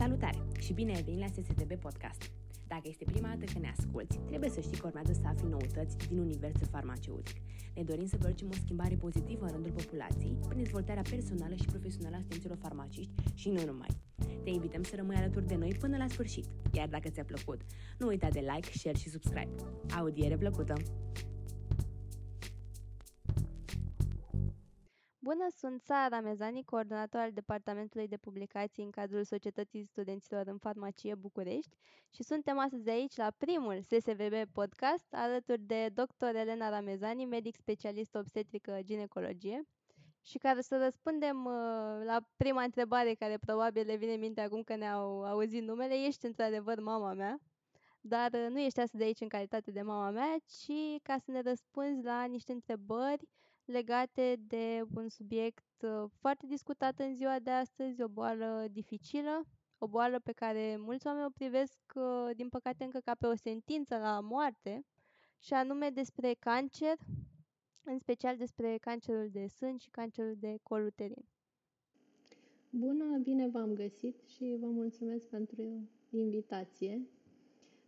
Salutare și bine ai venit la SSTB Podcast! Dacă este prima dată când ne asculti, trebuie să știi că urmează să afli noutăți din universul farmaceutic. Ne dorim să producem o schimbare pozitivă în rândul populației prin dezvoltarea personală și profesională a studenților farmaciști și nu numai. Te invităm să rămâi alături de noi până la sfârșit, iar dacă ți-a plăcut, nu uita de like, share și subscribe. Audiere plăcută! Bună, sunt Sara Mezani, coordonator al Departamentului de Publicații în cadrul Societății Studenților în Farmacie București și suntem astăzi aici la primul SSVB podcast alături de dr. Elena Ramezani, medic specialist obstetrică ginecologie și care să răspundem uh, la prima întrebare care probabil le vine în minte acum că ne-au auzit numele, ești într-adevăr mama mea, dar uh, nu ești astăzi de aici în calitate de mama mea, ci ca să ne răspunzi la niște întrebări legate de un subiect uh, foarte discutat în ziua de astăzi, o boală dificilă, o boală pe care mulți oameni o privesc, uh, din păcate, încă ca pe o sentință la moarte, și anume despre cancer, în special despre cancerul de sân și cancerul de col uterin. Bună, bine v-am găsit și vă mulțumesc pentru invitație.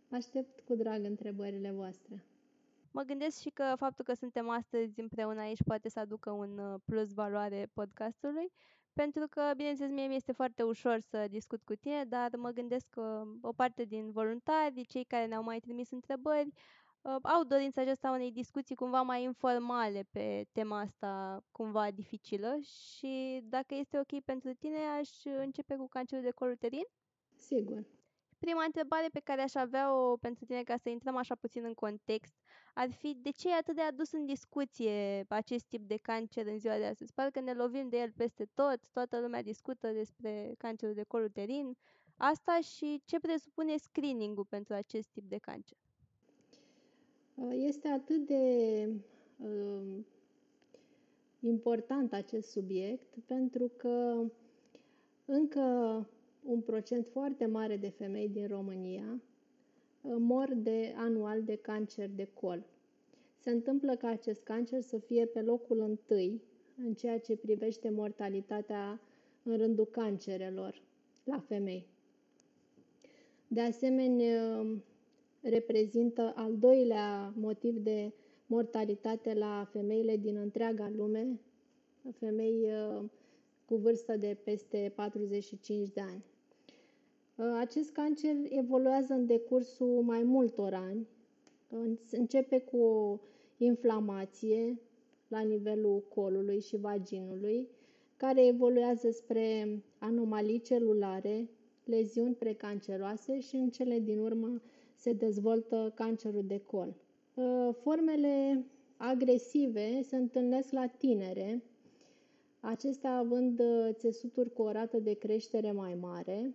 Aștept cu drag întrebările voastre. Mă gândesc și că faptul că suntem astăzi împreună aici poate să aducă un uh, plus valoare podcastului, pentru că, bineînțeles, mie mi este foarte ușor să discut cu tine, dar mă gândesc că o parte din voluntari, cei care ne-au mai trimis întrebări, uh, au dorința aceasta unei discuții cumva mai informale pe tema asta cumva dificilă și dacă este ok pentru tine, aș începe cu cancerul de col uterin. Sigur. Prima întrebare pe care aș avea-o pentru tine, ca să intrăm așa puțin în context, ar fi de ce e atât de adus în discuție acest tip de cancer în ziua de astăzi? Parcă ne lovim de el peste tot, toată lumea discută despre cancerul de col uterin. Asta și ce presupune screening-ul pentru acest tip de cancer? Este atât de uh, important acest subiect pentru că încă un procent foarte mare de femei din România uh, mor de anual de cancer de col. Se întâmplă ca acest cancer să fie pe locul întâi în ceea ce privește mortalitatea în rândul cancerelor la femei. De asemenea, reprezintă al doilea motiv de mortalitate la femeile din întreaga lume, femei uh, cu vârstă de peste 45 de ani. Uh, acest cancer evoluează în decursul mai multor ani. Începe cu o inflamație la nivelul colului și vaginului, care evoluează spre anomalii celulare, leziuni precanceroase și în cele din urmă se dezvoltă cancerul de col. Uh, formele agresive se întâlnesc la tinere, acestea având uh, țesuturi cu o rată de creștere mai mare,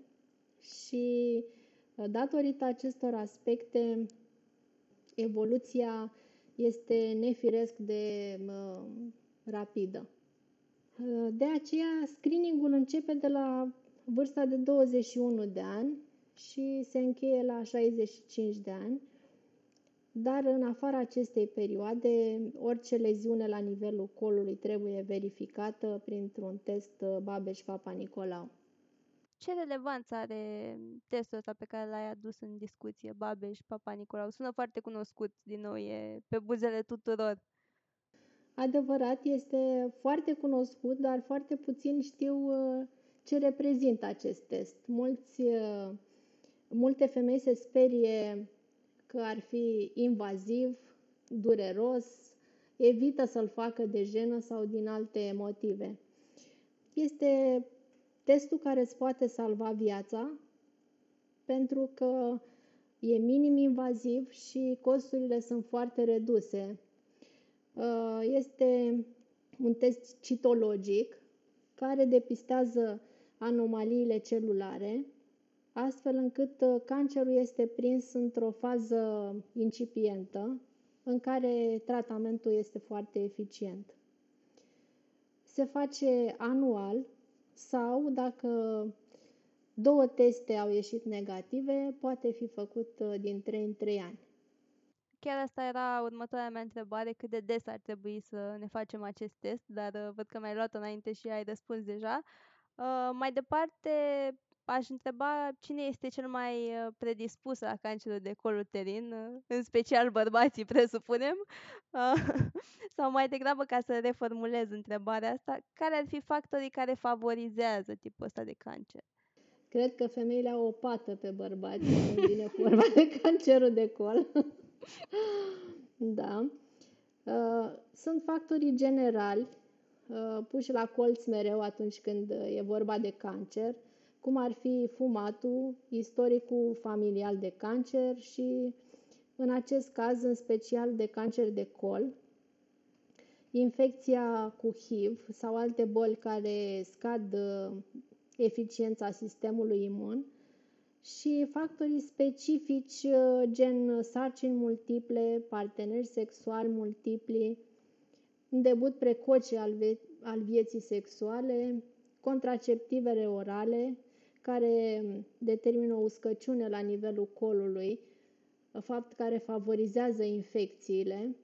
și uh, datorită acestor aspecte, evoluția este nefiresc de uh, rapidă. Uh, de aceea, screeningul începe de la vârsta de 21 de ani și se încheie la 65 de ani, dar în afara acestei perioade, orice leziune la nivelul colului trebuie verificată printr-un test Babeș-Papa Nicolau. Ce relevanță are testul ăsta pe care l-ai adus în discuție, Babeș, Papa Nicolau? Sună foarte cunoscut, din nou, e pe buzele tuturor. Adevărat, este foarte cunoscut, dar foarte puțin știu uh, ce reprezintă acest test. Mulți, uh, multe femei se sperie că ar fi invaziv, dureros, evită să-l facă de jenă sau din alte motive. Este testul care îți poate salva viața, pentru că e minim invaziv și costurile sunt foarte reduse. Uh, este un test citologic care depistează anomaliile celulare, astfel încât uh, cancerul este prins într-o fază incipientă, în care tratamentul este foarte eficient. Se face anual sau dacă două teste au ieșit negative, poate fi făcut uh, din 3 în 3 ani. Chiar asta era următoarea mea întrebare, cât de des ar trebui să ne facem acest test, dar uh, văd că mi-ai luat înainte și ai răspuns deja. Uh, mai departe, aș întreba cine este cel mai uh, predispus la cancerul de col uterin, uh, în special bărbații, presupunem, sau mai degrabă ca să reformulez întrebarea asta, care ar fi factorii care favorizează tipul ăsta de cancer? Cred că femeile au o pată pe bărbați când vine vorba de cancerul de col. da. Sunt factorii generali Uh, puși la colț mereu atunci când uh, e vorba de cancer, cum ar fi fumatul, istoricul familial de cancer și, în acest caz, în special de cancer de col, infecția cu HIV sau alte boli care scad uh, eficiența sistemului imun și factorii specifici gen sarcini multiple, parteneri sexuali multipli, un debut precoce al, ve- al vieții sexuale, contraceptivele orale, care determină o uscăciune la nivelul colului, fapt care favorizează infecțiile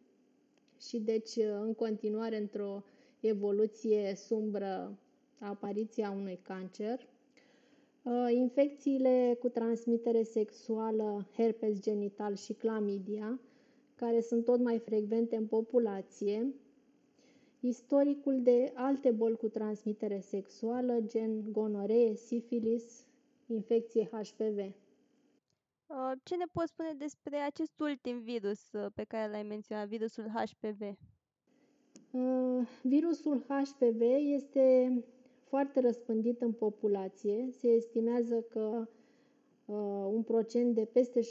și deci în continuare într-o evoluție sumbră apariția unui cancer. Infecțiile cu transmitere sexuală, herpes genital și clamidia, care sunt tot mai frecvente în populație, istoricul de alte boli cu transmitere sexuală, gen gonoree, sifilis, infecție HPV. Uh, ce ne poți spune despre acest ultim virus uh, pe care l-ai menționat, virusul HPV? Uh, virusul HPV este foarte răspândit în populație. Se estimează că un procent de peste 60%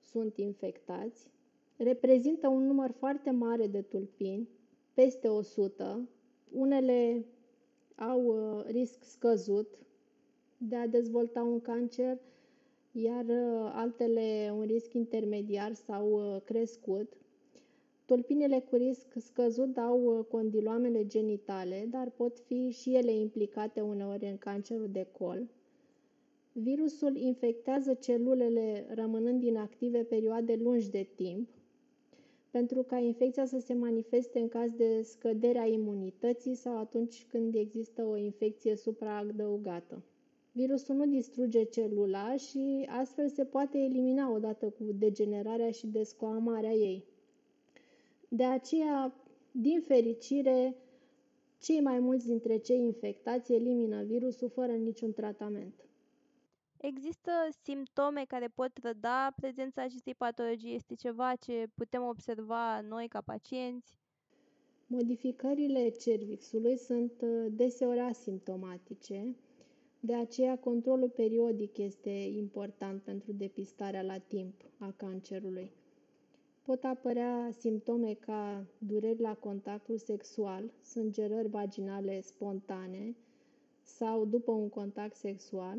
sunt infectați. Reprezintă un număr foarte mare de tulpini peste 100, unele au uh, risc scăzut de a dezvolta un cancer, iar uh, altele un risc intermediar sau uh, crescut. Tulpinile cu risc scăzut dau condiloamele genitale, dar pot fi și ele implicate uneori în cancerul de col. Virusul infectează celulele rămânând inactive perioade lungi de timp, pentru ca infecția să se manifeste în caz de scădere a imunității sau atunci când există o infecție supraadăugată. Virusul nu distruge celula și astfel se poate elimina odată cu degenerarea și descoamarea ei. De aceea, din fericire, cei mai mulți dintre cei infectați elimină virusul fără niciun tratament. Există simptome care pot trăda prezența acestei patologii? Este ceva ce putem observa noi ca pacienți? Modificările cervixului sunt uh, deseori asimptomatice, de aceea controlul periodic este important pentru depistarea la timp a cancerului. Pot apărea simptome ca dureri la contactul sexual, sângerări vaginale spontane sau după un contact sexual,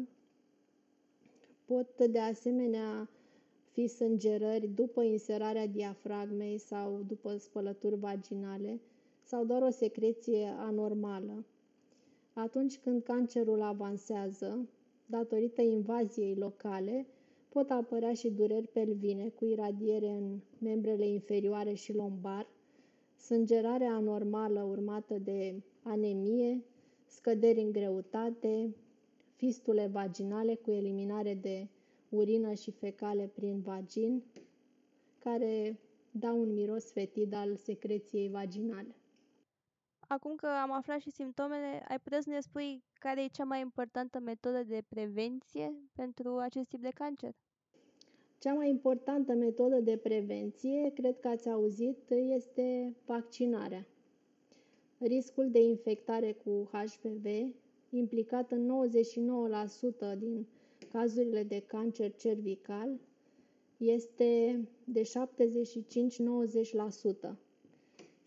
Pot de asemenea fi sângerări după inserarea diafragmei sau după spălături vaginale sau doar o secreție anormală. Atunci când cancerul avansează, datorită invaziei locale, pot apărea și dureri pelvine cu iradiere în membrele inferioare și lombar, sângerare anormală urmată de anemie, scăderi în greutate, fistule vaginale cu eliminare de urină și fecale prin vagin, care dau un miros fetid al secreției vaginale. Acum că am aflat și simptomele, ai putea să ne spui care e cea mai importantă metodă de prevenție pentru acest tip de cancer? Cea mai importantă metodă de prevenție, cred că ați auzit, este vaccinarea. Riscul de infectare cu HPV implicat în 99% din cazurile de cancer cervical este de 75-90%.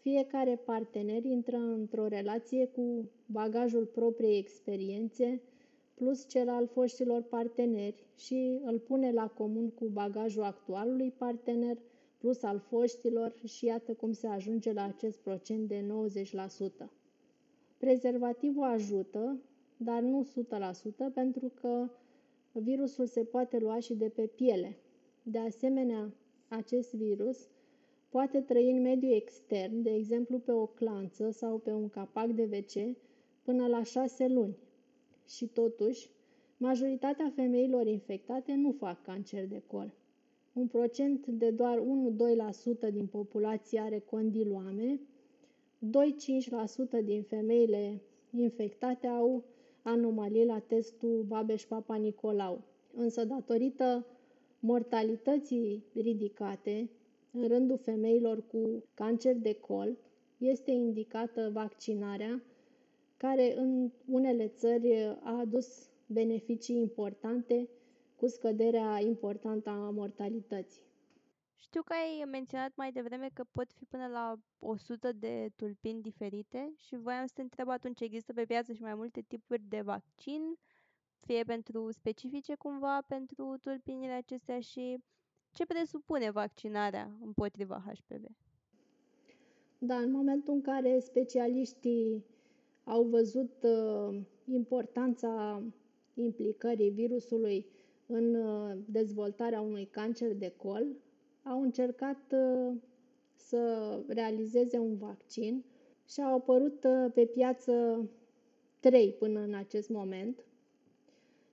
Fiecare partener intră într-o relație cu bagajul propriei experiențe plus cel al foștilor parteneri și îl pune la comun cu bagajul actualului partener plus al foștilor și iată cum se ajunge la acest procent de 90%. Prezervativul ajută, dar nu 100%, pentru că virusul se poate lua și de pe piele. De asemenea, acest virus poate trăi în mediul extern, de exemplu pe o clanță sau pe un capac de WC, până la șase luni. Și totuși, Majoritatea femeilor infectate nu fac cancer de col. Un procent de doar 1-2% din populație are condiloame, 2-5% din femeile infectate au anomalii la testul Babeș-Papa Nicolau. Însă, datorită mortalității ridicate în rândul femeilor cu cancer de col, este indicată vaccinarea, care în unele țări a adus beneficii importante cu scăderea importantă a mortalității. Știu că ai menționat mai devreme că pot fi până la 100 de tulpini diferite și voiam să te întreb atunci, există pe piață și mai multe tipuri de vaccin, fie pentru specifice cumva pentru tulpinile acestea și ce presupune vaccinarea împotriva HPV? Da, în momentul în care specialiștii au văzut uh, importanța implicării virusului în uh, dezvoltarea unui cancer de col, au încercat uh, să realizeze un vaccin și au apărut uh, pe piață trei până în acest moment.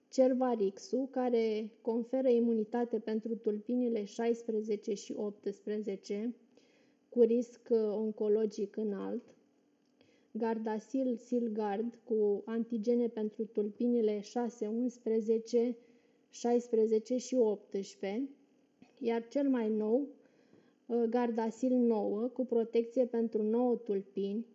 Cervarixul, care conferă imunitate pentru tulpinile 16 și 18, cu risc oncologic înalt, Gardasil Silgard cu antigene pentru tulpinile 6, 11, 16 și 18, iar cel mai nou, uh, Gardasil 9, cu protecție pentru 9 tulpini,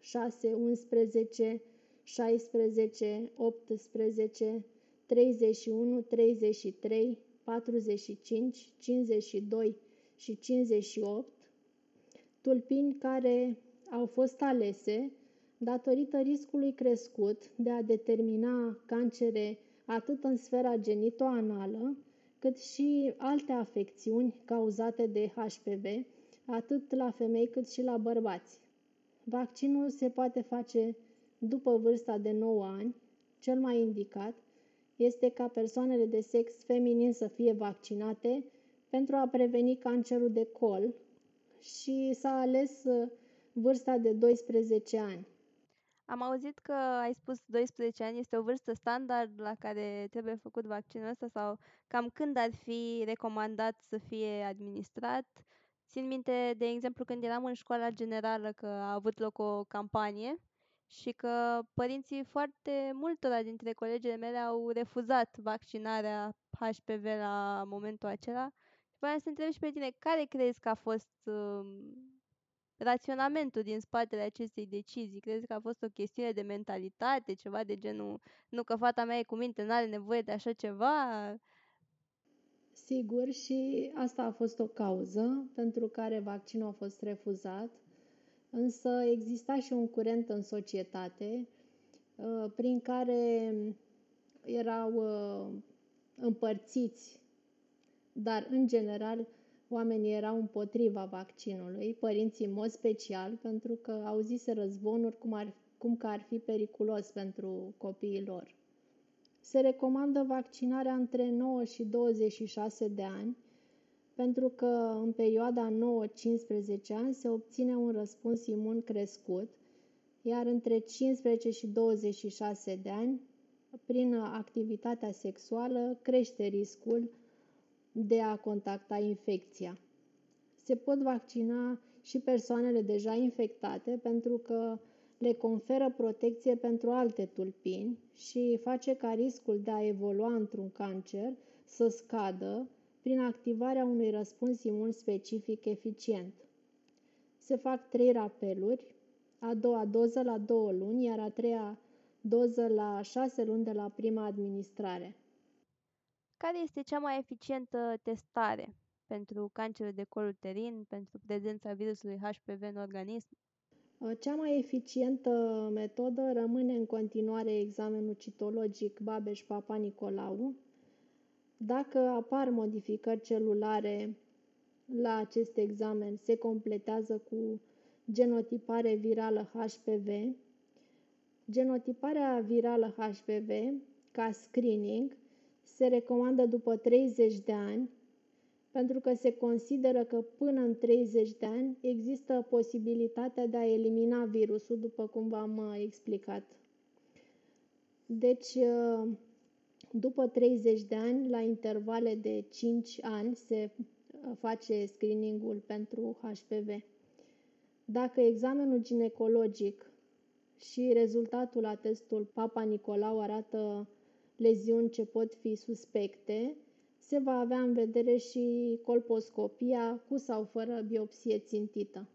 6, 11, 16, 18, 31, 33, 45, 52 și 58, tulpini care au fost alese datorită riscului crescut de a determina cancere atât în sfera genitoanală, cât și alte afecțiuni cauzate de HPV, atât la femei cât și la bărbați. Vaccinul se poate face după vârsta de 9 ani. Cel mai indicat este ca persoanele de sex feminin să fie vaccinate pentru a preveni cancerul de col și s-a ales uh, vârsta de 12 ani. Am auzit că ai spus 12 ani este o vârstă standard la care trebuie făcut vaccinul ăsta sau cam când ar fi recomandat să fie administrat. Țin minte, de exemplu, când eram în școala generală că a avut loc o campanie și că părinții foarte multora dintre colegele mele au refuzat vaccinarea HPV la momentul acela. Vreau să întreb și pe tine, care crezi că a fost uh, raționamentul din spatele acestei decizii? Crezi că a fost o chestiune de mentalitate, ceva de genul, nu că fata mea e cu minte, nu are nevoie de așa ceva? Sigur, și asta a fost o cauză pentru care vaccinul a fost refuzat, însă exista și un curent în societate uh, prin care erau uh, împărțiți, dar în general Oamenii erau împotriva vaccinului, părinții în mod special, pentru că auzise războnuri cum, ar, cum că ar fi periculos pentru copiii lor. Se recomandă vaccinarea între 9 și 26 de ani, pentru că în perioada 9-15 ani se obține un răspuns imun crescut, iar între 15 și 26 de ani, prin activitatea sexuală, crește riscul de a contacta infecția. Se pot vaccina și persoanele deja infectate pentru că le conferă protecție pentru alte tulpini și face ca riscul de a evolua într-un cancer să scadă prin activarea unui răspuns imun specific eficient. Se fac trei rapeluri, a doua doză la două luni, iar a treia doză la șase luni de la prima administrare. Care este cea mai eficientă testare pentru cancerul de col uterin, pentru prezența virusului HPV în organism? Uh, cea mai eficientă metodă rămâne în continuare examenul citologic Babeș-Papa Nicolau. Dacă apar modificări celulare la acest examen, se completează cu genotipare virală HPV. Genotiparea virală HPV, ca screening, se recomandă după 30 de ani, pentru că se consideră că până în 30 de ani există posibilitatea de a elimina virusul, după cum v-am uh, explicat. Deci, uh, După 30 de ani, la intervale de 5 ani, se uh, face screeningul pentru HPV. Dacă examenul ginecologic și rezultatul la testul Papa Nicolau arată leziuni ce pot fi suspecte, se va avea în vedere și colposcopia cu sau fără biopsie țintită.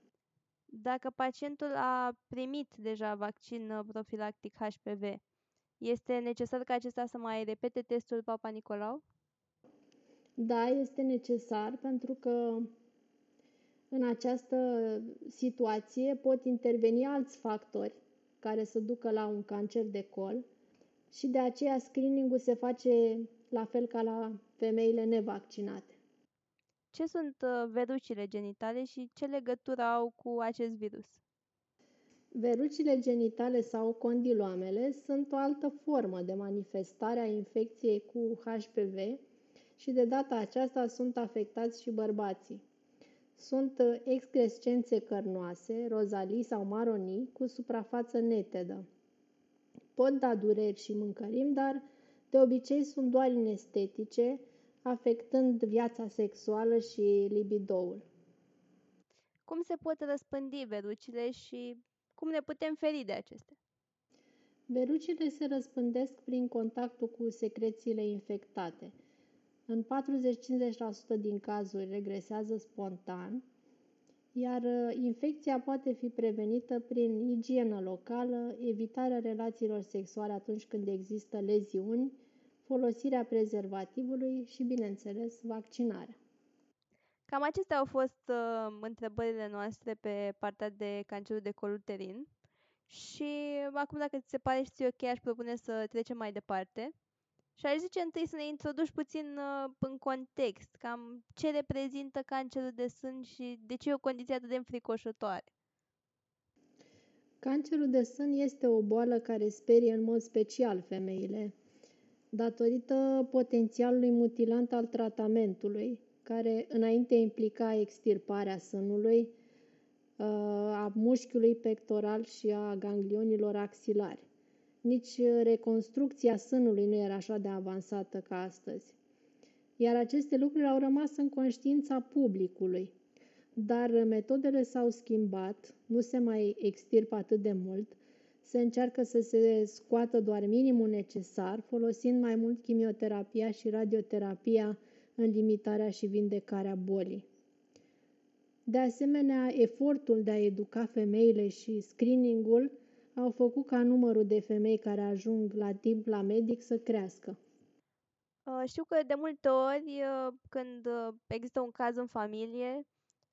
Dacă pacientul a primit deja vaccin uh, profilactic HPV, este necesar ca acesta să mai repete testul Papa Nicolau? Da, este necesar pentru că în această situație pot interveni alți factori care să ducă la un cancer de col și de aceea screeningul se face la fel ca la femeile nevaccinate. Ce sunt uh, verucile genitale și ce legătură au cu acest virus? Verucile genitale sau condiloamele sunt o altă formă de manifestare a infecției cu HPV și de data aceasta sunt afectați și bărbații. Sunt uh, excrescențe cărnoase, rozalii sau maronii, cu suprafață netedă. Pot da dureri și mâncărim, dar de obicei sunt doar inestetice, afectând viața sexuală și libidoul. Cum se pot răspândi verucile și cum ne putem feri de acestea? Verucile se răspândesc prin contactul cu secrețiile infectate. În 40-50% din cazuri regresează spontan, iar uh, infecția poate fi prevenită prin igienă locală, evitarea relațiilor sexuale atunci când există leziuni, folosirea prezervativului și, bineînțeles, vaccinarea. Cam acestea au fost uh, întrebările noastre pe partea de cancerul de col uterin. Și acum, dacă ți se pare și ți ok, aș propune să trecem mai departe. Și aș zice întâi să ne introduci puțin uh, în context, cam ce reprezintă cancerul de sân și de ce e o condiție atât de înfricoșătoare. Cancerul de sân este o boală care sperie în mod special femeile, datorită potențialului mutilant al tratamentului, care înainte implica extirparea sânului, uh, a mușchiului pectoral și a ganglionilor axilari. Nici reconstrucția sânului nu era așa de avansată ca astăzi. Iar aceste lucruri au rămas în conștiința publicului. Dar metodele s-au schimbat, nu se mai extirpă atât de mult, se încearcă să se scoată doar minimul necesar, folosind mai mult chimioterapia și radioterapia în limitarea și vindecarea bolii. De asemenea, efortul de a educa femeile și screeningul au făcut ca numărul de femei care ajung la timp la medic să crească. Uh, știu că de multe ori, uh, când uh, există un caz în familie,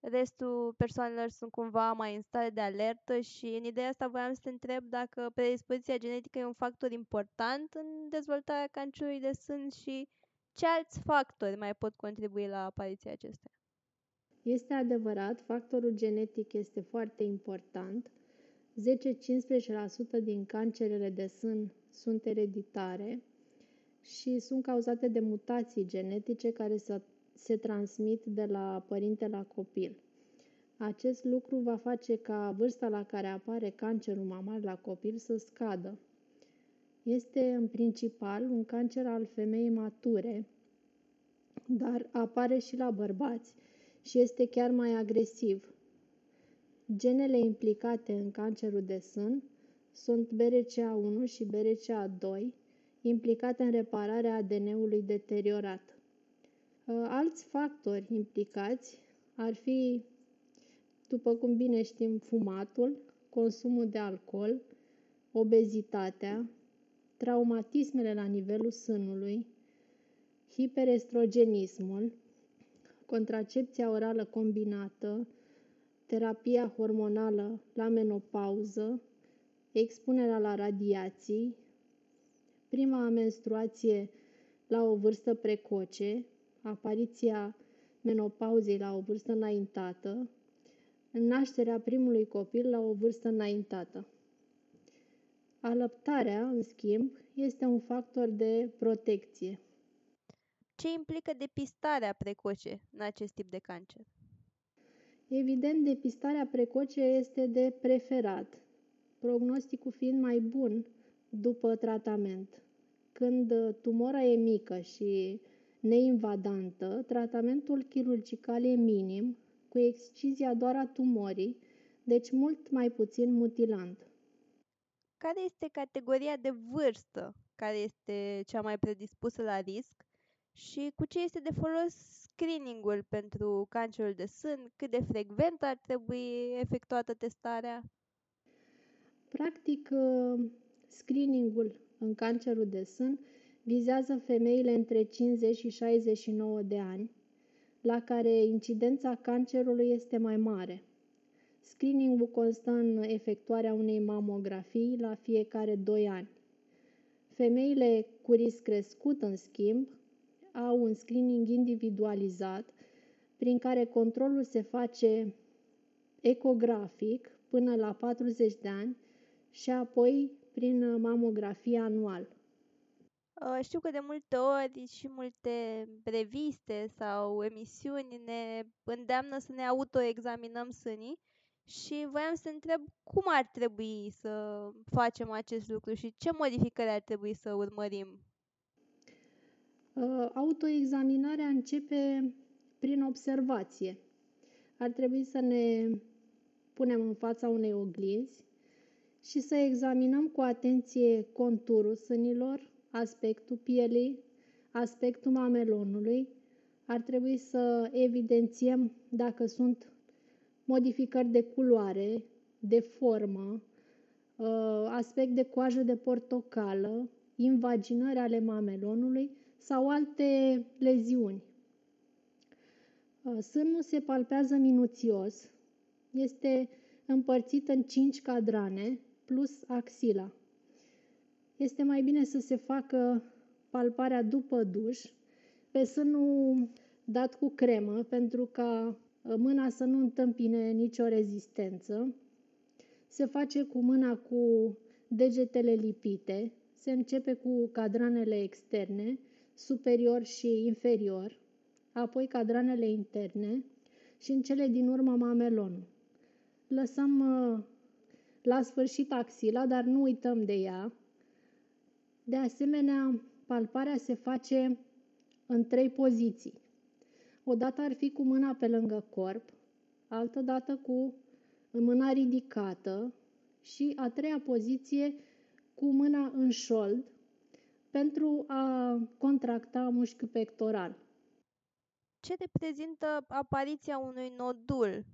restul persoanelor sunt cumva mai în stare de alertă și în ideea asta voiam să te întreb dacă predispoziția genetică e un factor important în dezvoltarea cancerului de sân și ce alți factori mai pot contribui la apariția acestea? Este adevărat, factorul genetic este foarte important. 10-15% din cancerele de sân sunt ereditare și sunt cauzate de mutații genetice care se, se transmit de la părinte la copil. Acest lucru va face ca vârsta la care apare cancerul mamar la copil să scadă. Este în principal un cancer al femeii mature, dar apare și la bărbați și este chiar mai agresiv. Genele implicate în cancerul de sân sunt BRCA1 și BRCA2, implicate în repararea ADN-ului deteriorat. Ă, alți factori implicați ar fi, după cum bine știm, fumatul, consumul de alcool, obezitatea, traumatismele la nivelul sânului, hiperestrogenismul, contracepția orală combinată, terapia hormonală la menopauză, expunerea la radiații, prima menstruație la o vârstă precoce, apariția menopauzei la o vârstă înaintată, nașterea primului copil la o vârstă înaintată. Alăptarea, în schimb, este un factor de protecție. Ce implică depistarea precoce în acest tip de cancer? Evident, depistarea precoce este de preferat, prognosticul fiind mai bun după tratament. când tumora e mică și neinvadantă, tratamentul chirurgical e minim, cu excizia doar a tumorii, deci mult mai puțin mutilant. Care este categoria de vârstă care este cea mai predispusă la risc și cu ce este de folos screeningul pentru cancerul de sân, cât de frecvent ar trebui efectuată testarea? Practic, uh, screeningul în cancerul de sân vizează femeile între 50 și 69 de ani, la care incidența cancerului este mai mare. Screeningul constă în efectuarea unei mamografii la fiecare 2 ani. Femeile cu risc crescut, în schimb, au un screening individualizat prin care controlul se face ecografic până la 40 de ani și apoi prin mamografie anual. Uh, știu că de multe ori și multe reviste sau emisiuni ne îndeamnă să ne autoexaminăm sânii și voiam să întreb cum ar trebui să facem acest lucru și ce modificări ar trebui să urmărim. Uh, autoexaminarea începe prin observație. Ar trebui să ne punem în fața unei oglinzi și să examinăm cu atenție conturul sânilor, aspectul pielii, aspectul mamelonului. Ar trebui să evidențiem dacă sunt modificări de culoare, de formă, uh, aspect de coajă de portocală, invaginări ale mamelonului sau alte leziuni. Uh, sânul se palpează minuțios, este împărțit în 5 cadrane plus axila. Este mai bine să se facă palparea după duș, pe sânul dat cu cremă, pentru ca uh, mâna să nu întâmpine nicio rezistență. Se face cu mâna cu degetele lipite, se începe cu cadranele externe, superior și inferior, apoi cadranele interne și în cele din urmă mamelonul. Lăsăm uh, la sfârșit axila, dar nu uităm de ea. De asemenea, palparea se face în trei poziții. O dată ar fi cu mâna pe lângă corp, altă dată cu mâna ridicată și a treia poziție cu mâna în șold pentru a contracta mușchiul pectoral. Ce reprezintă apariția unui nodul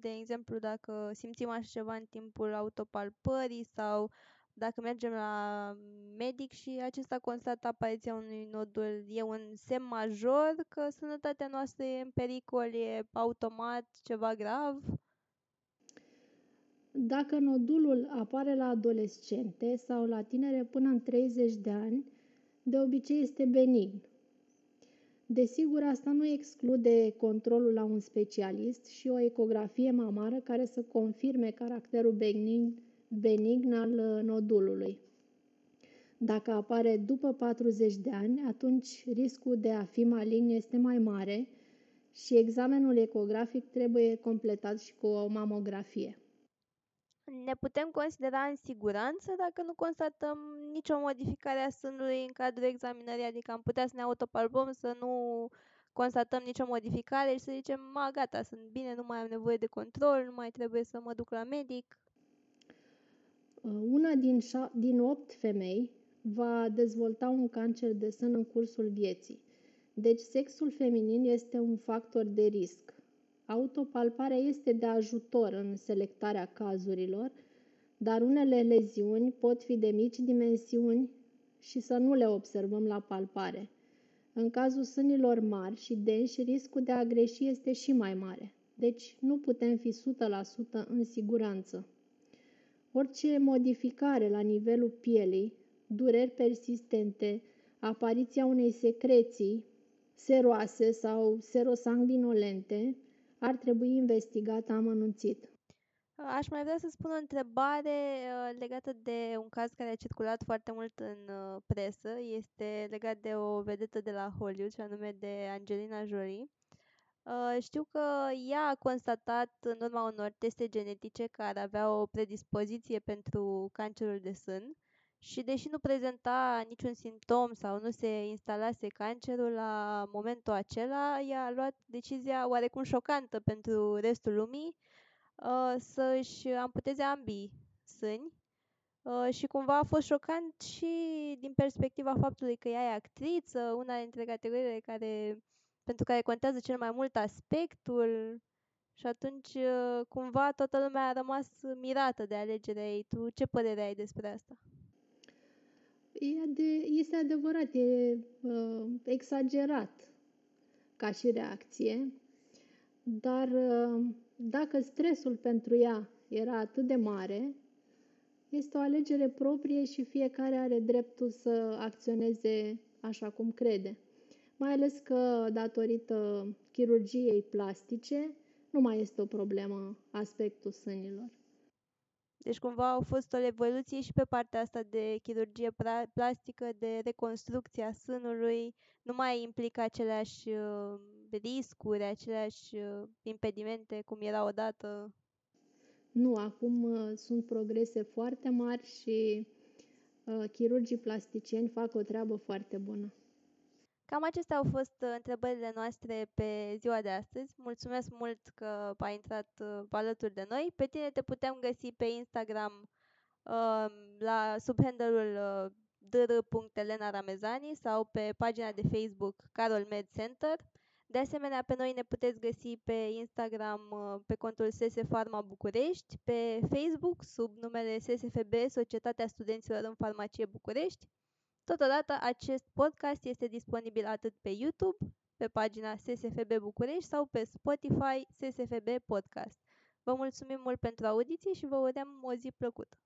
de exemplu, dacă simțim așa ceva în timpul autopalpării sau dacă mergem la medic și acesta constată apariția unui nodul, e un semn major că sănătatea noastră e în pericol, e automat ceva grav? Dacă nodulul apare la adolescente sau la tinere până în 30 de ani, de obicei este benign. Desigur, asta nu exclude controlul la un specialist și o ecografie mamară care să confirme caracterul benign, benign al uh, nodulului. Dacă apare după 40 de ani, atunci riscul de a fi malign este mai mare și examenul ecografic trebuie completat și cu o mamografie. Ne putem considera în siguranță dacă nu constatăm nicio modificare a sânului în cadrul examinării, adică am putea să ne autopalpăm, să nu constatăm nicio modificare și să zicem, ma, gata, sunt bine, nu mai am nevoie de control, nu mai trebuie să mă duc la medic. Uh, una din, șa- din opt femei va dezvolta un cancer de sân în cursul vieții. Deci sexul feminin este un factor de risc. Autopalparea este de ajutor în selectarea cazurilor, dar unele leziuni pot fi de mici dimensiuni și să nu le observăm la palpare. În cazul sânilor mari și denși, riscul de a greși este și mai mare, deci nu putem fi 100% în siguranță. Orice modificare la nivelul pielii, dureri persistente, apariția unei secreții seroase sau serosanguinolente ar trebui investigată amănunțit. Aș mai vrea să spun o întrebare uh, legată de un caz care a circulat foarte mult în uh, presă. Este legat de o vedetă de la Hollywood, și anume de Angelina Jolie. Uh, știu că ea a constatat în urma unor teste genetice care avea o predispoziție pentru cancerul de sân și deși nu prezenta niciun simptom sau nu se instalase cancerul la momentul acela, ea a luat decizia oarecum șocantă pentru restul lumii uh, să-și amputeze ambii sâni uh, și cumva a fost șocant și din perspectiva faptului că ea e actriță, una dintre categoriile care, pentru care contează cel mai mult aspectul și atunci uh, cumva toată lumea a rămas mirată de alegerea ei. Tu ce părere ai despre asta? E ade- este adevărat, e uh, exagerat ca și reacție, dar uh, dacă stresul pentru ea era atât de mare, este o alegere proprie și fiecare are dreptul să acționeze așa cum crede. Mai ales că, datorită chirurgiei plastice, nu mai este o problemă aspectul sânilor. Deci cumva au fost o evoluție și pe partea asta de chirurgie plastică, de reconstrucție a sânului, nu mai implică aceleași uh, riscuri, aceleași uh, impedimente cum era odată. Nu, acum uh, sunt progrese foarte mari și uh, chirurgii plasticieni fac o treabă foarte bună. Cam acestea au fost uh, întrebările noastre pe ziua de astăzi. Mulțumesc mult că ai intrat uh, alături de noi. Pe tine te putem găsi pe Instagram uh, la sub handle-ul uh, dr.elena Ramezani sau pe pagina de Facebook Carol Med Center. De asemenea, pe noi ne puteți găsi pe Instagram uh, pe contul SS Pharma București, pe Facebook sub numele SSFB Societatea Studenților în Farmacie București Totodată, acest podcast este disponibil atât pe YouTube, pe pagina SSFB București sau pe Spotify SSFB Podcast. Vă mulțumim mult pentru audiție și vă urăm o zi plăcută!